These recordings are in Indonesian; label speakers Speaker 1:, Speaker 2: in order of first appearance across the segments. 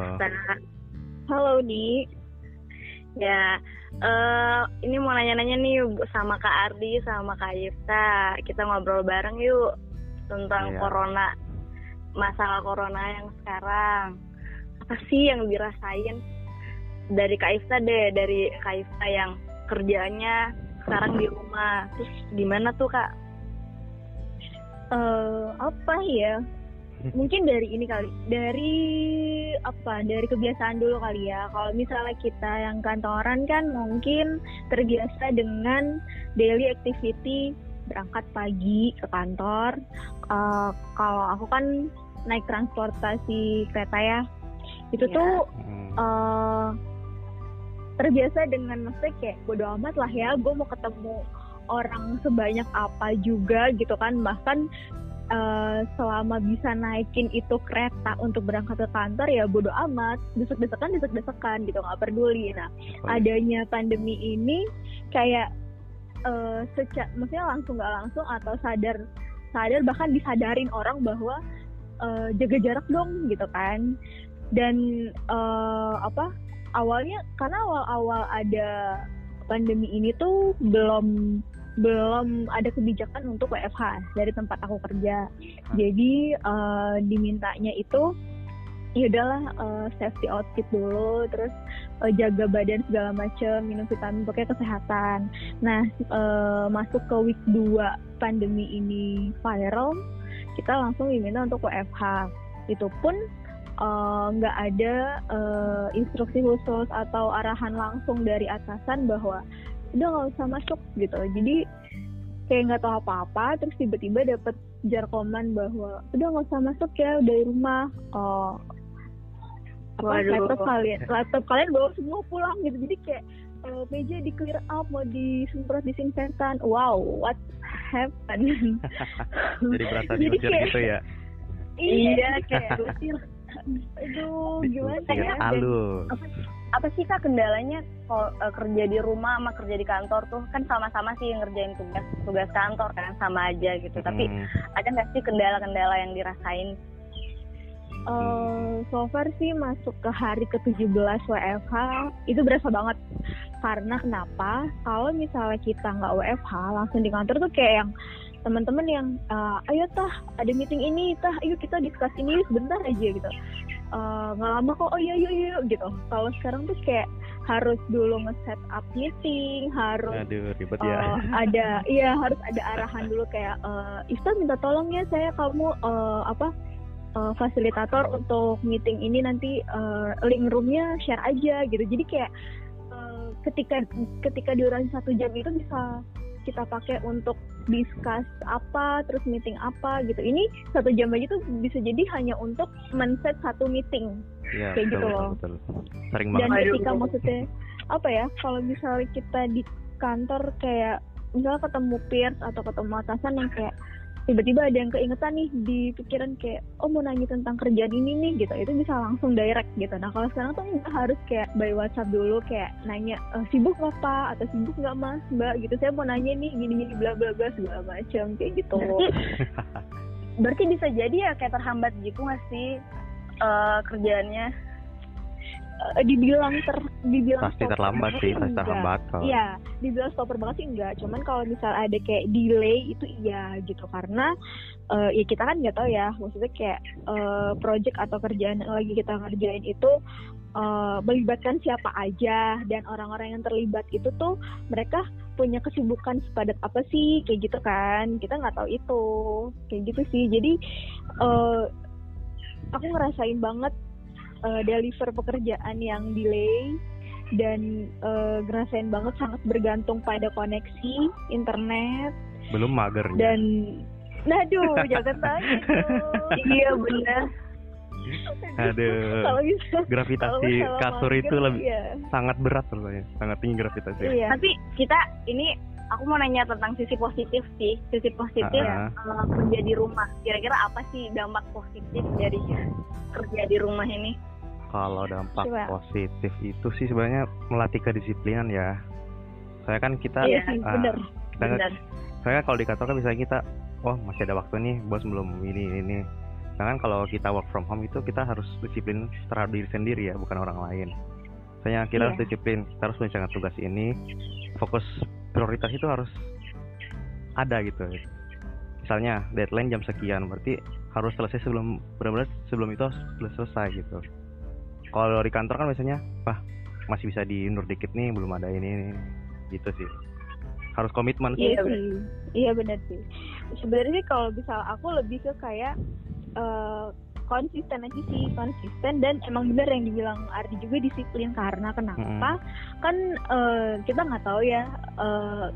Speaker 1: halo, Halo.
Speaker 2: Di.
Speaker 1: Ya, eh ini mau nanya-nanya nih sama Kak Ardi, sama Kak Ifta. Kita ngobrol bareng yuk tentang
Speaker 3: Iya.
Speaker 1: corona, masalah corona yang sekarang. Apa sih yang dirasain dari Kak Ifta deh, dari Kak Ifta yang kerjanya sekarang di rumah. Terus gimana tuh Kak?
Speaker 2: Eh, apa ya? Mungkin dari ini kali, dari apa? Dari kebiasaan dulu kali ya. Kalau misalnya kita yang kantoran kan mungkin terbiasa dengan daily activity berangkat pagi ke kantor. Eh, kalau aku kan naik transportasi kereta ya, itu
Speaker 1: Iya.
Speaker 2: tuh eh terbiasa dengan maksudnya kayak bodo amat lah ya gue mau ketemu orang sebanyak apa juga gitu kan bahkan eh, selama bisa naikin itu kereta untuk berangkat ke kantor ya bodo amat. Desek-desekan desek-desekan gitu nggak peduli. Nah
Speaker 3: Oh,
Speaker 2: adanya pandemi ini kayak eh seca maksudnya langsung nggak langsung atau sadar sadar bahkan disadarin orang bahwa eh, jaga jarak dong gitu kan. Dan eh, apa awalnya karena awal-awal ada pandemi ini tuh belum belum ada kebijakan untuk WFH dari tempat aku kerja. Jadi eh, dimintanya itu ya udahlah eh, safety outfit dulu terus eh, jaga badan segala macam minum vitamin pokoknya kesehatan. Nah eh, masuk ke week 2 pandemi ini viral kita langsung diminta untuk WFH itu pun nggak ada eh, instruksi khusus atau arahan langsung dari atasan bahwa udah nggak usah masuk gitu. Jadi kayak nggak tahu apa-apa terus tiba-tiba dapet jarkoman bahwa udah nggak usah masuk ya dari rumah. Oh apa laptop kalian laptop kalian bawa semua pulang gitu. Jadi kayak eh, meja di clear up mau disemprot disinfektan. Wow what happened?
Speaker 3: Jadi berasa
Speaker 2: Jadi kayak-
Speaker 3: gitu ya.
Speaker 2: iya kayak aduh gimana ya?
Speaker 3: Halus.
Speaker 1: Apa sih kak kendalanya kalau eh, kerja di rumah sama kerja di kantor tuh? Kan sama-sama sih ngerjain tugas tugas kantor kan sama aja gitu. Tapi
Speaker 3: Hmm.
Speaker 1: ada nggak sih kendala-kendala yang dirasain?
Speaker 2: Eh, so far sih masuk ke hari ke-17 WFH itu berasa banget. Karena kenapa? Kalau misalnya kita nggak WFH langsung di kantor tuh kayak yang teman-teman yang eh, ayo tah ada meeting ini tah ayo kita discuss ini sebentar aja gitu Eh, nggak lama kok oh iya iya iya gitu kalau sekarang tuh kayak harus dulu nge-set up meeting harus
Speaker 3: Aduh, ribet
Speaker 2: Eh,
Speaker 3: ya.
Speaker 2: ada iya harus ada arahan dulu kayak eh Ista minta tolong ya saya kamu eh, apa eh, fasilitator untuk meeting ini nanti eh, link roomnya share aja gitu jadi kayak eh, ketika ketika durasi satu jam itu bisa kita pakai untuk discuss apa terus meeting apa gitu ini satu jam aja tuh bisa jadi hanya untuk men-set satu meeting
Speaker 3: Iya,
Speaker 2: kayak
Speaker 3: betul,
Speaker 2: gitu
Speaker 3: betul,
Speaker 2: loh.
Speaker 3: betul. Sering
Speaker 2: dan
Speaker 3: banget.
Speaker 2: ketika maksudnya apa ya kalau misalnya kita di kantor kayak misalnya ketemu peers atau ketemu atasan yang kayak tiba-tiba ada yang keingetan nih di pikiran kayak oh mau nanya tentang kerjaan ini nih gitu. Itu bisa langsung direct gitu. Nah kalau sekarang tuh nggak harus kayak by WhatsApp dulu kayak nanya "Eh, sibuk nggak pak? Atau sibuk nggak mas? Mbak? Gitu. Saya mau nanya nih gini-gini bla bla bla segala macam kayak gitu.
Speaker 1: Berarti bisa jadi ya kayak terhambat gitu nggak sih eh, kerjaannya
Speaker 2: dibilang ter dibilang
Speaker 3: Pasti terlambat sih, pasti
Speaker 2: enggak.
Speaker 3: terhambat kalau.
Speaker 2: Iya, dibilang stopper banget sih enggak. Cuman kalau misal ada kayak delay itu iya gitu karena eh, ya kita kan nggak tahu ya, maksudnya kayak eh, project atau kerjaan yang lagi kita ngerjain itu eh, melibatkan siapa aja dan orang-orang yang terlibat itu tuh mereka punya kesibukan sepadat apa sih kayak gitu kan kita nggak tahu itu kayak gitu sih jadi eh, aku ngerasain banget eh, deliver pekerjaan yang delay dan eh, ngerasain banget sangat bergantung pada koneksi internet
Speaker 3: Belum magernya.
Speaker 2: dan Aduh, jangan tanya
Speaker 1: iya bener
Speaker 3: Aduh.
Speaker 2: Kalau bisa
Speaker 3: Gravitasi kasur
Speaker 2: mager,
Speaker 3: itu lebih
Speaker 2: iya.
Speaker 3: sangat berat rasanya. Sangat tinggi gravitasi.
Speaker 2: Iya.
Speaker 1: tapi kita ini aku mau nanya tentang sisi positif sih sisi positif
Speaker 3: Ah,
Speaker 1: eh, kerja di rumah kira-kira apa sih dampak positif dari kerja di rumah ini
Speaker 3: Kalau dampak
Speaker 2: Coba.
Speaker 3: positif itu sih sebenarnya melatih kedisiplinan ya. Saya kan kita
Speaker 2: Iya
Speaker 1: Iya,
Speaker 2: sih,
Speaker 3: ah,
Speaker 2: bener.
Speaker 3: kita
Speaker 1: bener
Speaker 3: saya kalau di kantor kan misalnya kita oh masih ada waktu nih bos belum ini ini, ini. Sedangkan kalau kita work from home itu kita harus disiplin terhadap diri sendiri ya, bukan orang lain. Misalnya kita
Speaker 2: Iya.
Speaker 3: harus disiplin, kita harus menjalankan tugas ini, fokus prioritas itu harus ada gitu. Misalnya deadline jam sekian, berarti harus selesai sebelum benar-benar sebelum itu harus selesai gitu. Kalau di kantor kan biasanya, wah masih bisa diundur dikit nih, belum ada ini, ini. gitu sih. Harus komitmen sih.
Speaker 2: Iya sih, iya benar sih. Sebenarnya sih kalau misal aku lebih ke kayak eh, konsisten aja sih, konsisten dan emang benar yang dibilang Ardi juga disiplin karena kenapa? Kan eh, kita nggak tahu ya eh,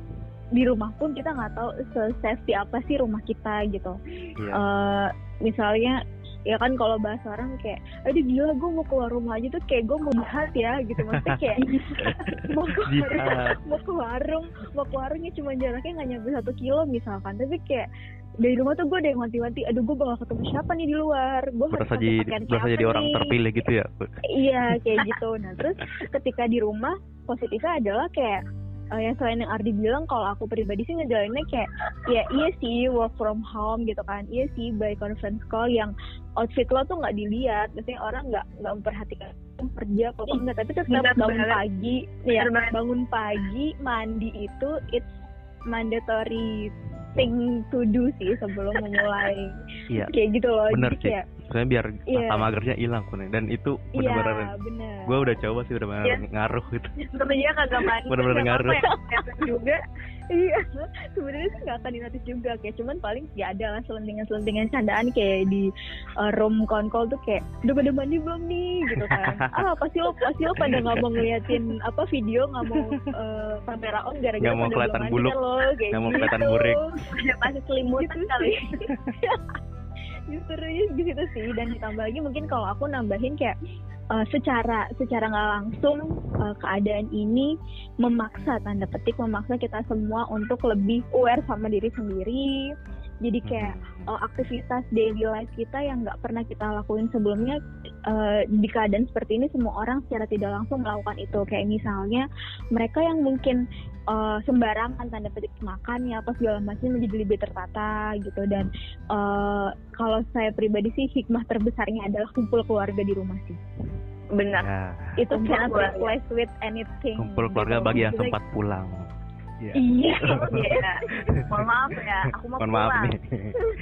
Speaker 2: di rumah pun kita nggak tahu se-safety apa sih rumah kita gitu.
Speaker 3: Iya.
Speaker 2: Eh, misalnya ya kan kalau bahasa orang kayak aduh gila gue mau keluar rumah aja. Tuh kayak gue mau jihad ya gitu. Maksudnya kayak mau ke warung mau ke warung mau ke warungnya cuma jaraknya nggak nyampe satu kilo misalkan. Tapi kayak dari rumah tuh gue udah yang wanti-wanti aduh gue bakal ketemu siapa nih di luar? Gue harus pakai
Speaker 3: jadi
Speaker 2: pakaian kayak
Speaker 3: jadi orang
Speaker 2: nih?
Speaker 3: terpilih gitu ya.
Speaker 2: iya kayak gitu. Nah terus ketika di rumah positifnya adalah kayak eh, yang selain yang Ardi bilang kalau aku pribadi sih ngejalaninnya kayak ya iya sih work from home gitu kan. Iya sih by conference call yang outfit lo tuh nggak dilihat. Maksudnya orang nggak nggak memperhatikan kerja kalau kamu nggak. Tapi tetap bangun
Speaker 1: banget.
Speaker 2: pagi ya bangun pagi mandi itu it's mandatory thing to do sih sebelum memulai
Speaker 3: Iya.
Speaker 2: kayak gitu loh.
Speaker 3: Bener,
Speaker 2: jadi kayak
Speaker 3: Sebenarnya biar
Speaker 2: Iya.
Speaker 3: rasa magernya hilang pun dan itu
Speaker 2: iya
Speaker 3: benar-benar
Speaker 2: bener
Speaker 3: gue udah coba sih udah benar
Speaker 1: Iya.
Speaker 3: ngaruh gitu.
Speaker 1: Dia kagak mandi.
Speaker 3: Bener-bener
Speaker 1: nggak
Speaker 3: ngaruh.
Speaker 1: ya, juga.
Speaker 2: iya sebenarnya sih nggak akan dinotis juga kayak cuman paling ya ada lah selentingan-selentingan candaan kayak di uh, room konkol tuh kayak udah pada mandi belum nih gitu kan ah pasti lo pasti lo pada nggak mau ngeliatin apa video nggak mau uh, kamera on gara-gara
Speaker 3: Nggak mau kelihatan buluk, nggak mau
Speaker 2: gitu.
Speaker 3: kelihatan burik.
Speaker 1: Ada pasti selimutan
Speaker 2: Gitu
Speaker 1: kali.
Speaker 2: Justru di situ sih. Dan ditambah lagi mungkin kalau aku nambahin kayak uh, secara secara nggak langsung uh, keadaan ini memaksa tanda petik memaksa kita semua untuk lebih aware sama diri sendiri jadi kayak uh, aktivitas daily life kita yang nggak pernah kita lakuin sebelumnya uh, di keadaan seperti ini semua orang secara tidak langsung melakukan itu kayak misalnya mereka yang mungkin uh, sembarangan tanda petik makan ya apa segala macam menjadi lebih tertata gitu dan uh, kalau saya pribadi sih hikmah terbesarnya adalah kumpul keluarga di rumah sih
Speaker 1: Benar.
Speaker 3: Ya,
Speaker 2: itu
Speaker 1: Kumpul
Speaker 2: cannot
Speaker 1: keluarga.
Speaker 2: replace with anything
Speaker 3: kumpul keluarga
Speaker 2: gitu.
Speaker 3: bagi yang sempat pulang. Iya.
Speaker 2: iya
Speaker 1: Iya. Mohon maaf ya, aku mau
Speaker 3: Mohon maaf
Speaker 1: pulang.
Speaker 3: nih.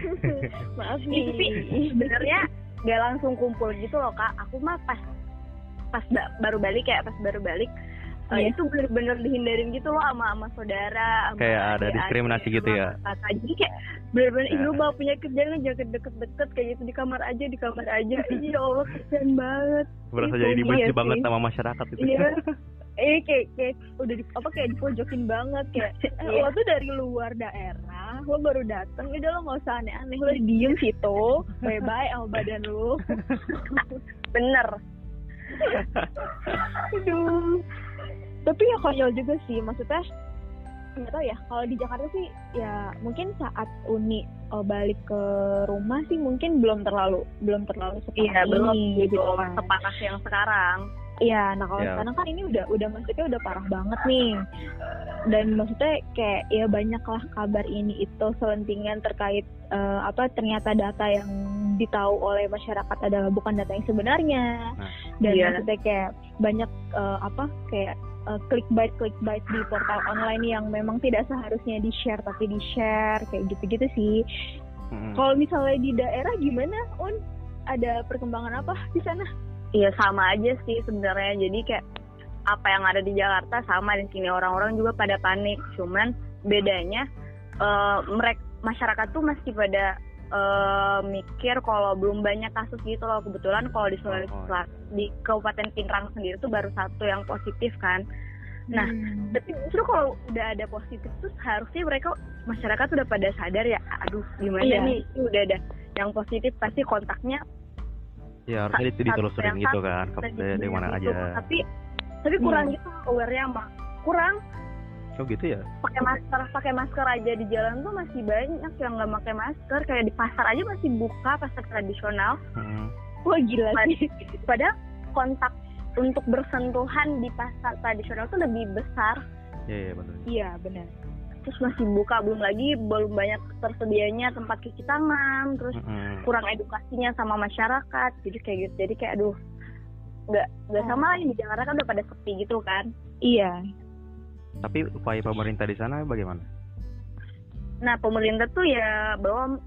Speaker 2: maaf nih
Speaker 1: sih sebenarnya gak langsung kumpul gitu loh kak. Aku mah pas pas ba- baru balik ya pas baru balik eh,
Speaker 2: Iya.
Speaker 1: itu bener-bener dihindarin gitu loh sama sama saudara sama
Speaker 3: Kayak ada diskriminasi gitu
Speaker 1: sama
Speaker 3: ya?
Speaker 1: kakak jadi kayak bener-bener
Speaker 3: Ya.
Speaker 1: ih lu bawa penyakit jangan jangan deket-deket kayak gitu di kamar aja di kamar aja Ih, ya Allah kasihan banget
Speaker 3: Berasa jadi
Speaker 1: iya
Speaker 3: dibenci
Speaker 1: sih.
Speaker 3: banget sama masyarakat gitu.
Speaker 1: iya
Speaker 2: eh kayak kayak udah di, apa kayak dipojokin banget kayak eh,
Speaker 1: Iya.
Speaker 2: lo tuh dari luar daerah lo baru datang udah lo nggak usah aneh-aneh lo diem situ bye bye sama badan lo
Speaker 1: bener
Speaker 2: aduh tapi ya konyol juga sih maksudnya nggak tahu ya kalau di Jakarta sih ya mungkin saat Uni eh, balik ke rumah sih mungkin belum terlalu belum terlalu separah
Speaker 1: iya belum
Speaker 2: ini
Speaker 1: gitu
Speaker 2: gitu kan.
Speaker 1: separah yang sekarang
Speaker 2: Iya, nah kalau
Speaker 3: Ya.
Speaker 2: sekarang kan ini udah udah maksudnya udah parah banget nih. Dan maksudnya kayak ya banyaklah kabar ini itu selentingan terkait eh, apa ternyata data yang ditahu oleh masyarakat adalah bukan data yang sebenarnya.
Speaker 3: Nah.
Speaker 2: Dan
Speaker 1: Iya.
Speaker 2: maksudnya kayak banyak eh, apa kayak eh, clickbait clickbait di portal online yang memang tidak seharusnya di share tapi di share kayak gitu-gitu sih.
Speaker 3: Mm.
Speaker 2: Kalau misalnya di daerah gimana, Un? Ada perkembangan apa di sana?
Speaker 1: Iya sama aja sih sebenarnya. Jadi kayak apa yang ada di Jakarta sama di sini orang-orang juga pada panik. Cuman bedanya mereka masyarakat tuh masih pada eh, mikir kalau belum banyak kasus gitu loh. Kebetulan kalau di Sulawesi
Speaker 3: Oh, oh.
Speaker 1: Selatan di Kabupaten Pinrang sendiri tuh baru satu yang positif kan. Nah,
Speaker 2: Hmm.
Speaker 1: Tapi justru kalau udah ada positif tuh harusnya mereka masyarakat udah pada sadar ya, aduh gimana
Speaker 2: Iya.
Speaker 1: nih ini udah ada yang positif pasti kontaknya
Speaker 3: Ya harusnya itu ditelusurin gitu kan, dari, dari mana
Speaker 1: gitu.
Speaker 3: aja.
Speaker 1: Tapi tapi kurang
Speaker 2: Hmm.
Speaker 1: gitu aware-nya mah kurang
Speaker 3: Oh gitu ya.
Speaker 1: pakai masker pakai masker aja di jalan tuh masih banyak yang nggak pakai masker kayak di pasar aja masih buka pasar tradisional
Speaker 3: Mm.
Speaker 2: Wah gila sih.
Speaker 1: padahal kontak untuk bersentuhan di pasar tradisional tuh lebih besar
Speaker 3: Iya iya benar.
Speaker 2: Iya benar.
Speaker 1: terus masih buka belum lagi belum banyak tersedianya tempat cuci tangan terus
Speaker 3: Mm-mm.
Speaker 1: kurang edukasinya sama masyarakat jadi kayak gitu jadi kayak aduh nggak nggak sama lagi di Jakarta kan udah pada sepi gitu kan
Speaker 2: Iya.
Speaker 3: Tapi upaya pemerintah di sana bagaimana?
Speaker 1: nah pemerintah tuh ya belum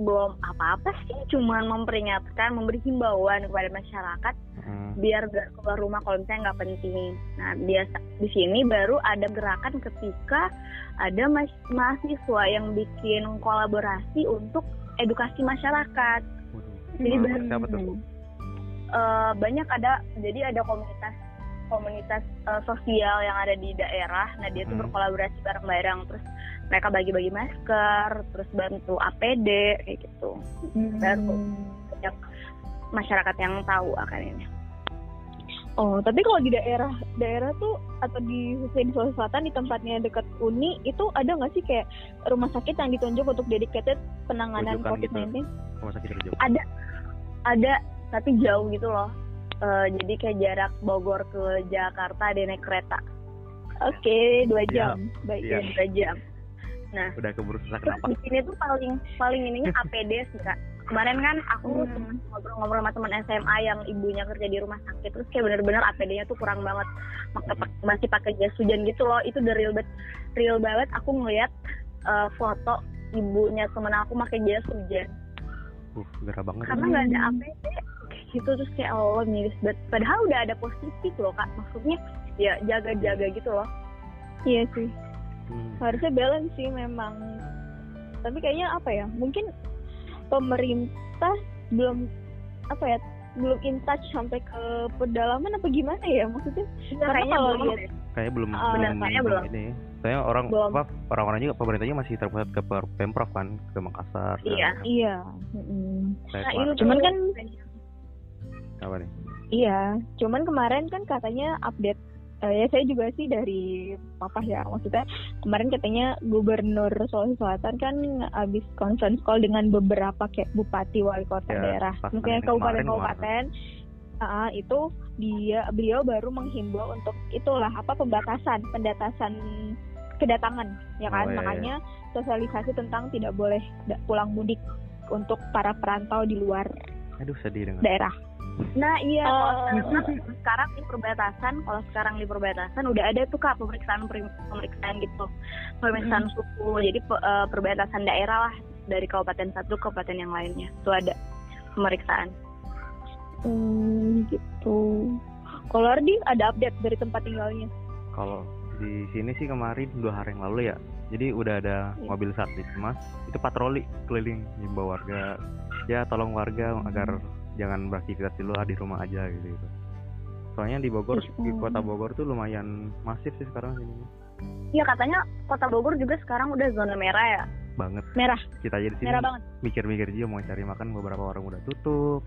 Speaker 1: belum apa-apa sih cuman memperingatkan memberi himbauan kepada masyarakat
Speaker 3: Mm.
Speaker 1: biar gak keluar rumah kalau misalnya nggak penting. Nah biasa di sini baru ada gerakan ketika ada mas- mahasiswa yang bikin kolaborasi untuk edukasi masyarakat. Jadi
Speaker 3: Hmm,
Speaker 1: baru
Speaker 3: siapa tuh?
Speaker 1: eh, banyak ada jadi ada komunitas komunitas eh, sosial yang ada di daerah. Nah dia tuh
Speaker 3: Hmm.
Speaker 1: berkolaborasi bareng-bareng terus mereka bagi-bagi masker, terus bantu APD kayak gitu. Baru banyak masyarakat yang tahu akan ini.
Speaker 2: Oh, tapi kalau di daerah daerah tuh atau di khususnya di Sulawesi Selatan di tempatnya dekat Uni itu ada nggak sih kayak rumah sakit yang ditunjuk untuk dedicated penanganan
Speaker 3: Rujukan gitu.
Speaker 2: COVID-19?
Speaker 3: Rumah sakit rujuk.
Speaker 1: ada ada tapi jauh gitu loh Eh, jadi kayak jarak Bogor ke Jakarta ada naik kereta
Speaker 2: Oke, dua
Speaker 3: Iya.
Speaker 2: jam. Baik.
Speaker 3: Iya.
Speaker 1: ya dua jam nah
Speaker 3: Udah keburu sesak
Speaker 1: terus
Speaker 3: napas.
Speaker 1: di sini tuh paling paling ininya APD sih kak kemarin kan aku
Speaker 2: Hmm.
Speaker 1: ngobrol-ngobrol sama teman SMA yang ibunya kerja di rumah sakit terus kayak bener-bener APD-nya tuh kurang banget masih pakai jas hujan gitu loh itu the real banget real banget aku ngeliat eh, foto ibunya temen aku pakai jas hujan
Speaker 3: Uh, gerah banget.
Speaker 1: karena nggak ada APD gitu terus kayak Allah miris banget padahal udah ada positif loh kak maksudnya ya jaga-jaga gitu loh
Speaker 2: Iya sih.
Speaker 3: Hmm.
Speaker 2: Harusnya balance sih memang. Tapi kayaknya apa ya? Mungkin pemerintah belum apa ya? belum in touch sampai ke pedalaman apa gimana ya maksudnya? Karena
Speaker 1: kayaknya
Speaker 2: kalau lihat
Speaker 1: deh.
Speaker 3: Kayak belum
Speaker 2: Ah,
Speaker 3: belum,
Speaker 1: kayaknya belum.
Speaker 3: ini. Saya orang
Speaker 1: Belum.
Speaker 3: apa orang-orang juga pemerintahnya masih terpusat ke Pemprov kan, ke Makassar.
Speaker 1: Iya.
Speaker 2: Iya.
Speaker 3: Kayak
Speaker 1: Nah, itu
Speaker 2: Cuman kan
Speaker 3: apa nih?
Speaker 2: Iya, cuman kemarin kan katanya update eh, ya saya juga sih dari papa ya maksudnya kemarin katanya gubernur Sulawesi Selatan kan habis conference call dengan beberapa kayak bupati wali kota
Speaker 3: Ya,
Speaker 2: daerah, mungkin
Speaker 3: kemarin-
Speaker 2: kabupaten-kabupaten ah, itu dia beliau baru menghimbau untuk itulah apa pembatasan pendatasan kedatangan ya kan
Speaker 3: Oh, iya, iya.
Speaker 2: makanya sosialisasi tentang tidak boleh pulang mudik untuk para perantau di luar
Speaker 3: Aduh sedih
Speaker 2: daerah.
Speaker 1: Nah iya,
Speaker 2: Eh.
Speaker 1: kalau sekarang, sekarang di perbatasan, kalau sekarang di perbatasan udah ada tuh kak pemeriksaan pemeriksaan gitu, pemeriksaan suhu. Jadi pe- eh, perbatasan daerah lah dari kabupaten satu ke kabupaten yang lainnya, itu ada pemeriksaan.
Speaker 2: Hmm, gitu. Kalau Ardi ada update dari tempat tinggalnya?
Speaker 3: Kalau di sini sih kemarin dua hari yang lalu ya. Jadi udah ada
Speaker 2: Iya.
Speaker 3: mobil satgas mas itu patroli keliling himbau warga ya tolong warga agar jangan beraktivitas di luar di rumah aja gitu, gitu. Soalnya di Bogor di
Speaker 2: Hmm.
Speaker 3: kota Bogor tuh lumayan masif sih sekarang ini
Speaker 1: Iya katanya kota Bogor juga sekarang udah zona merah ya.
Speaker 3: banget.
Speaker 2: Merah,
Speaker 3: Kita aja di sini
Speaker 2: merah banget.
Speaker 3: mikir-mikir juga mau cari makan beberapa orang udah tutup.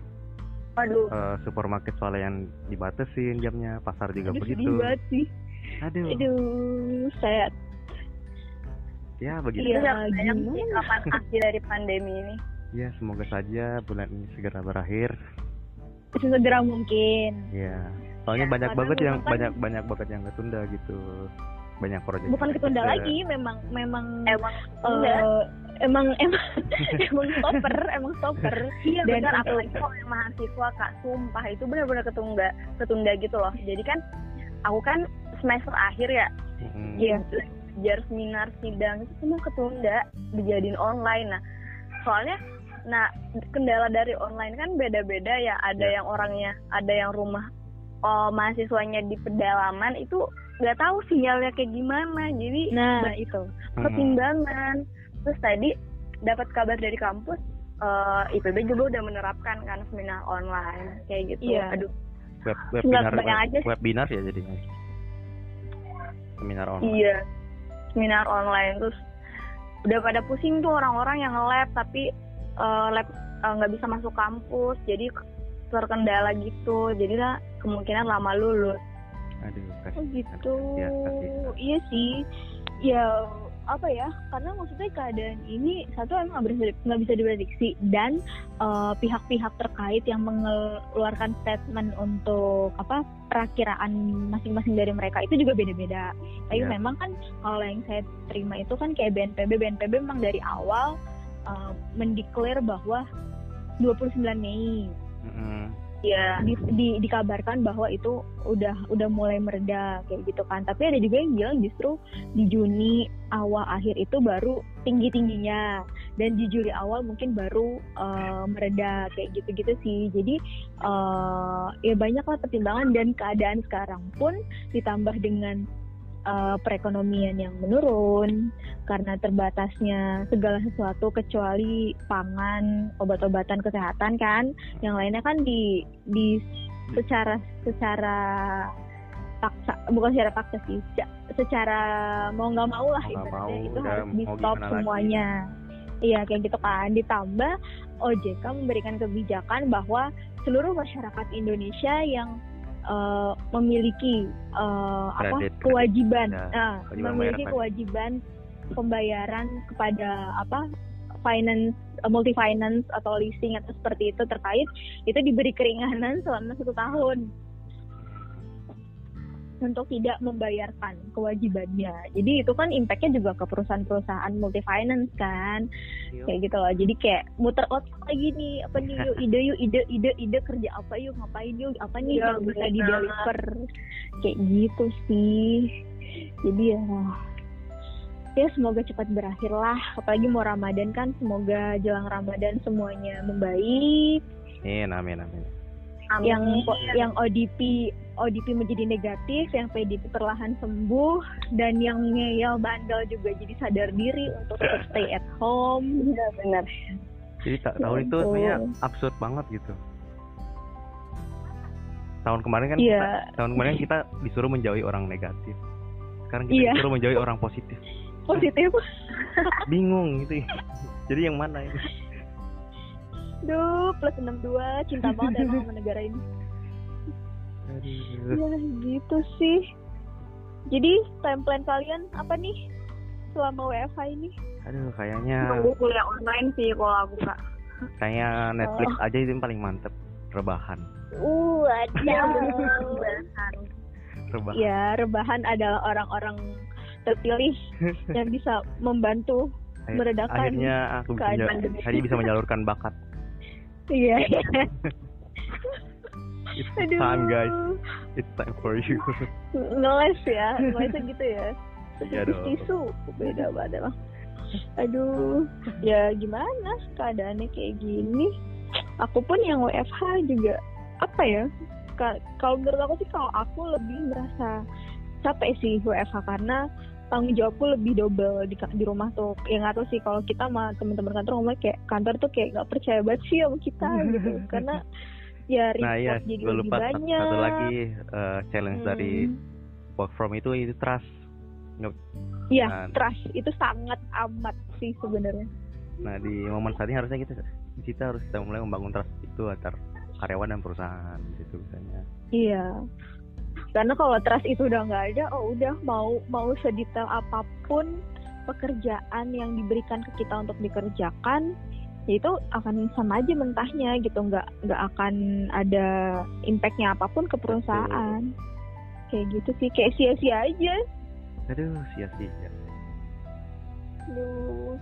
Speaker 1: Waduh,
Speaker 3: Eh, supermarket soalnya yang dibatesin jamnya, pasar juga
Speaker 2: Aduh,
Speaker 3: begitu.
Speaker 2: sih.
Speaker 3: Aduh,
Speaker 2: Aduh, saya
Speaker 3: ya begitu.
Speaker 2: Iya,
Speaker 1: itu yang banyak sih kapan akhir dari pandemi ini.
Speaker 3: Ya semoga saja bulan ini segera berakhir.
Speaker 2: sesegera mungkin.
Speaker 3: Ya, soalnya
Speaker 1: Ya,
Speaker 3: banyak banget yang
Speaker 2: kan-
Speaker 3: banyak banyak banget yang ketunda gitu. Banyak proyek.
Speaker 2: Bukan ketunda lagi, memang memang
Speaker 1: Emang enggak.
Speaker 2: emang emang emang stopper, emang stopper.
Speaker 1: Iya
Speaker 2: Dan
Speaker 1: benar apalagi kalau yang mahasiswa kak sumpah itu benar-benar ketunda ketunda gitu loh jadi kan aku kan semester akhir ya
Speaker 3: Mm-mm.
Speaker 2: Iya.
Speaker 1: belajar seminar sidang itu semua ketunda dijadiin online nah soalnya nah kendala dari online kan beda-beda ya ada
Speaker 3: Ya.
Speaker 1: yang orangnya ada yang rumah oh, mahasiswanya di pedalaman itu nggak tahu sinyalnya kayak gimana jadi
Speaker 2: Nah, itu.
Speaker 1: Pertimbangan terus tadi dapat kabar dari kampus eh, IPB juga udah menerapkan kan seminar online kayak gitu
Speaker 2: Iya.
Speaker 1: aduh
Speaker 3: Web, webinar
Speaker 1: kebayang aja sih.
Speaker 3: webinar ya jadinya. Seminar online.
Speaker 1: iya seminar online terus udah pada pusing tuh orang-orang yang nge-lab tapi eh, lab eh, nggak bisa masuk kampus jadi terkendala gitu jadi lah kemungkinan lama lulus
Speaker 3: Aduh,
Speaker 2: Oh
Speaker 3: kasih.
Speaker 2: gitu.
Speaker 3: Ya, kasih.
Speaker 2: Iya sih. Ya apa ya karena maksudnya keadaan ini satu emang nggak bisa nggak bisa diprediksi dan eh, pihak-pihak terkait yang mengeluarkan statement untuk apa perakiraan masing-masing dari mereka itu juga beda-beda tapi
Speaker 3: Iya.
Speaker 2: memang kan kalau yang saya terima itu kan kayak BNPB BNPB memang dari awal eh, mendeklar bahwa 29 Mei
Speaker 3: Mm-mm.
Speaker 1: Iya.
Speaker 2: di, di- dikabarkan bahwa itu udah udah mulai mereda kayak gitu kan tapi ada juga yang bilang justru di Juni awal akhir itu baru tinggi tingginya dan di Juli awal mungkin baru eh, mereda kayak gitu gitu sih jadi eh, ya banyak lah pertimbangan dan keadaan sekarang pun ditambah dengan eh, perekonomian yang menurun karena terbatasnya segala sesuatu kecuali pangan obat-obatan kesehatan kan. Yang lainnya kan di di secara secara paksa bukan secara paksa sih se- secara mau nggak mau lah
Speaker 3: Mau mau,
Speaker 2: itu harus di stop semuanya. Iya kayak gitu kan. Ditambah OJK memberikan kebijakan bahwa seluruh masyarakat Indonesia yang eh, memiliki eh, apa kewajiban.
Speaker 3: Ya,
Speaker 2: nah,
Speaker 3: kewajiban
Speaker 2: memiliki
Speaker 3: bayar
Speaker 2: kewajiban pembayaran kepada apa finance eh, multi finance atau leasing atau seperti itu terkait itu diberi keringanan selama satu tahun untuk tidak membayarkan kewajibannya. Jadi itu kan impactnya juga ke perusahaan-perusahaan multi finance kan, kayak gitu loh. Jadi kayak muter otak lagi nih, apa nih yuk ide yuk ide ide ide kerja apa yuk ngapain yuk apa nih
Speaker 1: Iya,
Speaker 2: yang bisa di deliver kayak gitu sih. Jadi ya ya semoga cepat berakhir lah. Apalagi mau Ramadan kan, semoga jelang Ramadan semuanya membaik.
Speaker 3: Amin, amin, amin.
Speaker 1: Amin.
Speaker 2: yang yang ODP ODP menjadi negatif, yang PDP perlahan sembuh, dan yang ngeyel bandel juga jadi sadar diri untuk tetap stay at home.
Speaker 1: benar-benar.
Speaker 3: Jadi ta- tahun itu
Speaker 2: ampun.
Speaker 3: sebenarnya absurd banget gitu. Tahun kemarin kan
Speaker 2: Iya.
Speaker 3: kita, tahun kemarin kita disuruh menjauhi orang negatif. Sekarang kita
Speaker 2: Iya.
Speaker 3: disuruh menjauhi orang positif.
Speaker 2: Positif.
Speaker 3: Bingung gitu. Jadi yang mana ini?
Speaker 2: Duh, plus 62, cinta banget emang sama negara ini.
Speaker 3: Aduh.
Speaker 2: Ya gitu sih. Jadi time plan kalian apa nih selama WFH ini?
Speaker 3: Aduh, kayaknya
Speaker 1: Tunggu kuliah online sih kalau aku kak.
Speaker 3: kayaknya Netflix
Speaker 2: Oh.
Speaker 3: aja itu yang paling mantep. Rebahan.
Speaker 2: Uh, ada.
Speaker 3: Rebahan.
Speaker 2: Ya, rebahan adalah orang-orang terpilih yang bisa membantu meredakan
Speaker 3: Akhirnya aku bisa, bisa menyalurkan bakat.
Speaker 2: Iya.
Speaker 3: It's
Speaker 2: Aduh.
Speaker 3: time guys. It's time for you.
Speaker 2: Ngeles ya, ngelesnya gitu ya.
Speaker 3: Iya dong.
Speaker 2: tisu, beda banget emang. Aduh, ya gimana keadaannya kayak gini. Aku pun yang WFH juga apa ya? ka- Kalau menurut aku sih kalau aku lebih merasa capek sih WFH karena tanggung jawabku lebih double di, di rumah tuh ya nggak tahu sih kalau kita sama teman-teman kantor ngomong kayak kantor tuh kayak nggak percaya banget sih sama kita gitu karena ya report
Speaker 3: Nah iya,
Speaker 2: jadi lebih
Speaker 3: lupa satu,
Speaker 2: banyak
Speaker 3: satu lagi eh, challenge
Speaker 2: Hmm.
Speaker 3: dari work from itu itu trust.
Speaker 2: Iya,
Speaker 3: Nah.
Speaker 2: trust itu sangat amat sih sebenarnya.
Speaker 3: Nah di momen saat ini harusnya kita kita harus kita mulai membangun trust itu antar karyawan dan perusahaan gitu misalnya.
Speaker 2: Iya. Karena kalau trust itu udah nggak ada, oh udah mau mau sedetail apa pun pekerjaan yang diberikan ke kita untuk dikerjakan, ya itu akan sama aja mentahnya gitu, nggak nggak akan ada impactnya apa pun ke perusahaan. Kayak gitu sih, kayak sia-sia aja.
Speaker 3: Aduh sia-sia.
Speaker 2: Aduh.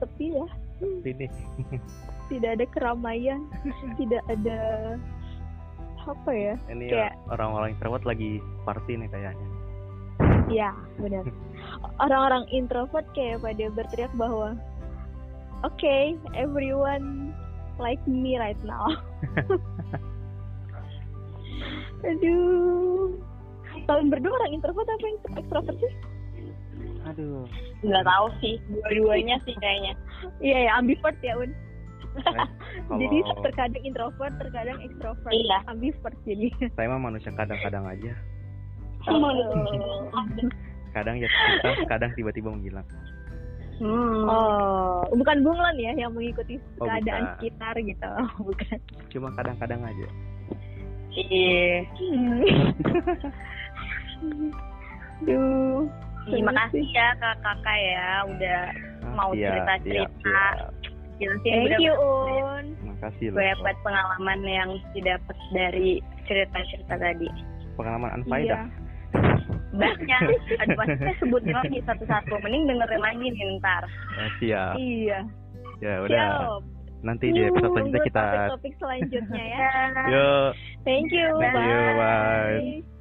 Speaker 2: Sepi ya.
Speaker 3: Ini
Speaker 2: tidak ada keramaian, tidak ada apa ya?
Speaker 3: ini
Speaker 2: Kayak-
Speaker 3: orang-orang introvert lagi party nih kayaknya.
Speaker 2: Ya, benar. Orang-orang introvert kayak pada berteriak bahwa Oke, everyone like me right now. Aduh. Kalian berdua orang introvert apa yang extrovert sih?
Speaker 3: Aduh.
Speaker 1: Nggak tahu sih, dua-duanya sih kayaknya.
Speaker 2: Iya ya, ambivert ya, Un.
Speaker 3: kalau-
Speaker 2: Jadi terkadang introvert, terkadang extrovert.
Speaker 1: Iya.
Speaker 2: Ambivert jadi.
Speaker 3: Saya mah manusia kadang-kadang aja.
Speaker 2: Oh.
Speaker 3: Kadang ya kita, kadang tiba-tiba menghilang.
Speaker 1: Hmm.
Speaker 2: Oh, bukan bunglon ya yang mengikuti
Speaker 3: Oh,
Speaker 2: keadaan
Speaker 3: bukan.
Speaker 2: sekitar gitu. bukan.
Speaker 3: Cuma kadang-kadang aja.
Speaker 1: Iya.
Speaker 2: Hmm. Duh,
Speaker 1: Terima kasih ya kak kakak ya udah
Speaker 3: Ah,
Speaker 1: mau cerita-cerita. Jelasin
Speaker 2: Thank
Speaker 1: udah
Speaker 2: you Un.
Speaker 3: Makasih loh.
Speaker 1: gue dapat pengalaman yang didapat dari cerita-cerita tadi.
Speaker 3: Pengalaman
Speaker 2: Iya.
Speaker 3: unfaedah.
Speaker 1: Banyak. Aduh, pasti saya sebutin lagi satu-satu. Mending dengerin lagi nih ntar.
Speaker 3: Ah, siap.
Speaker 2: Iya.
Speaker 3: Ya udah.
Speaker 2: Siap.
Speaker 3: Nanti di episode selanjutnya kita
Speaker 2: topik-topik selanjutnya ya.
Speaker 3: Yuk.
Speaker 2: Thank you.
Speaker 3: Thank you, bye.
Speaker 2: bye.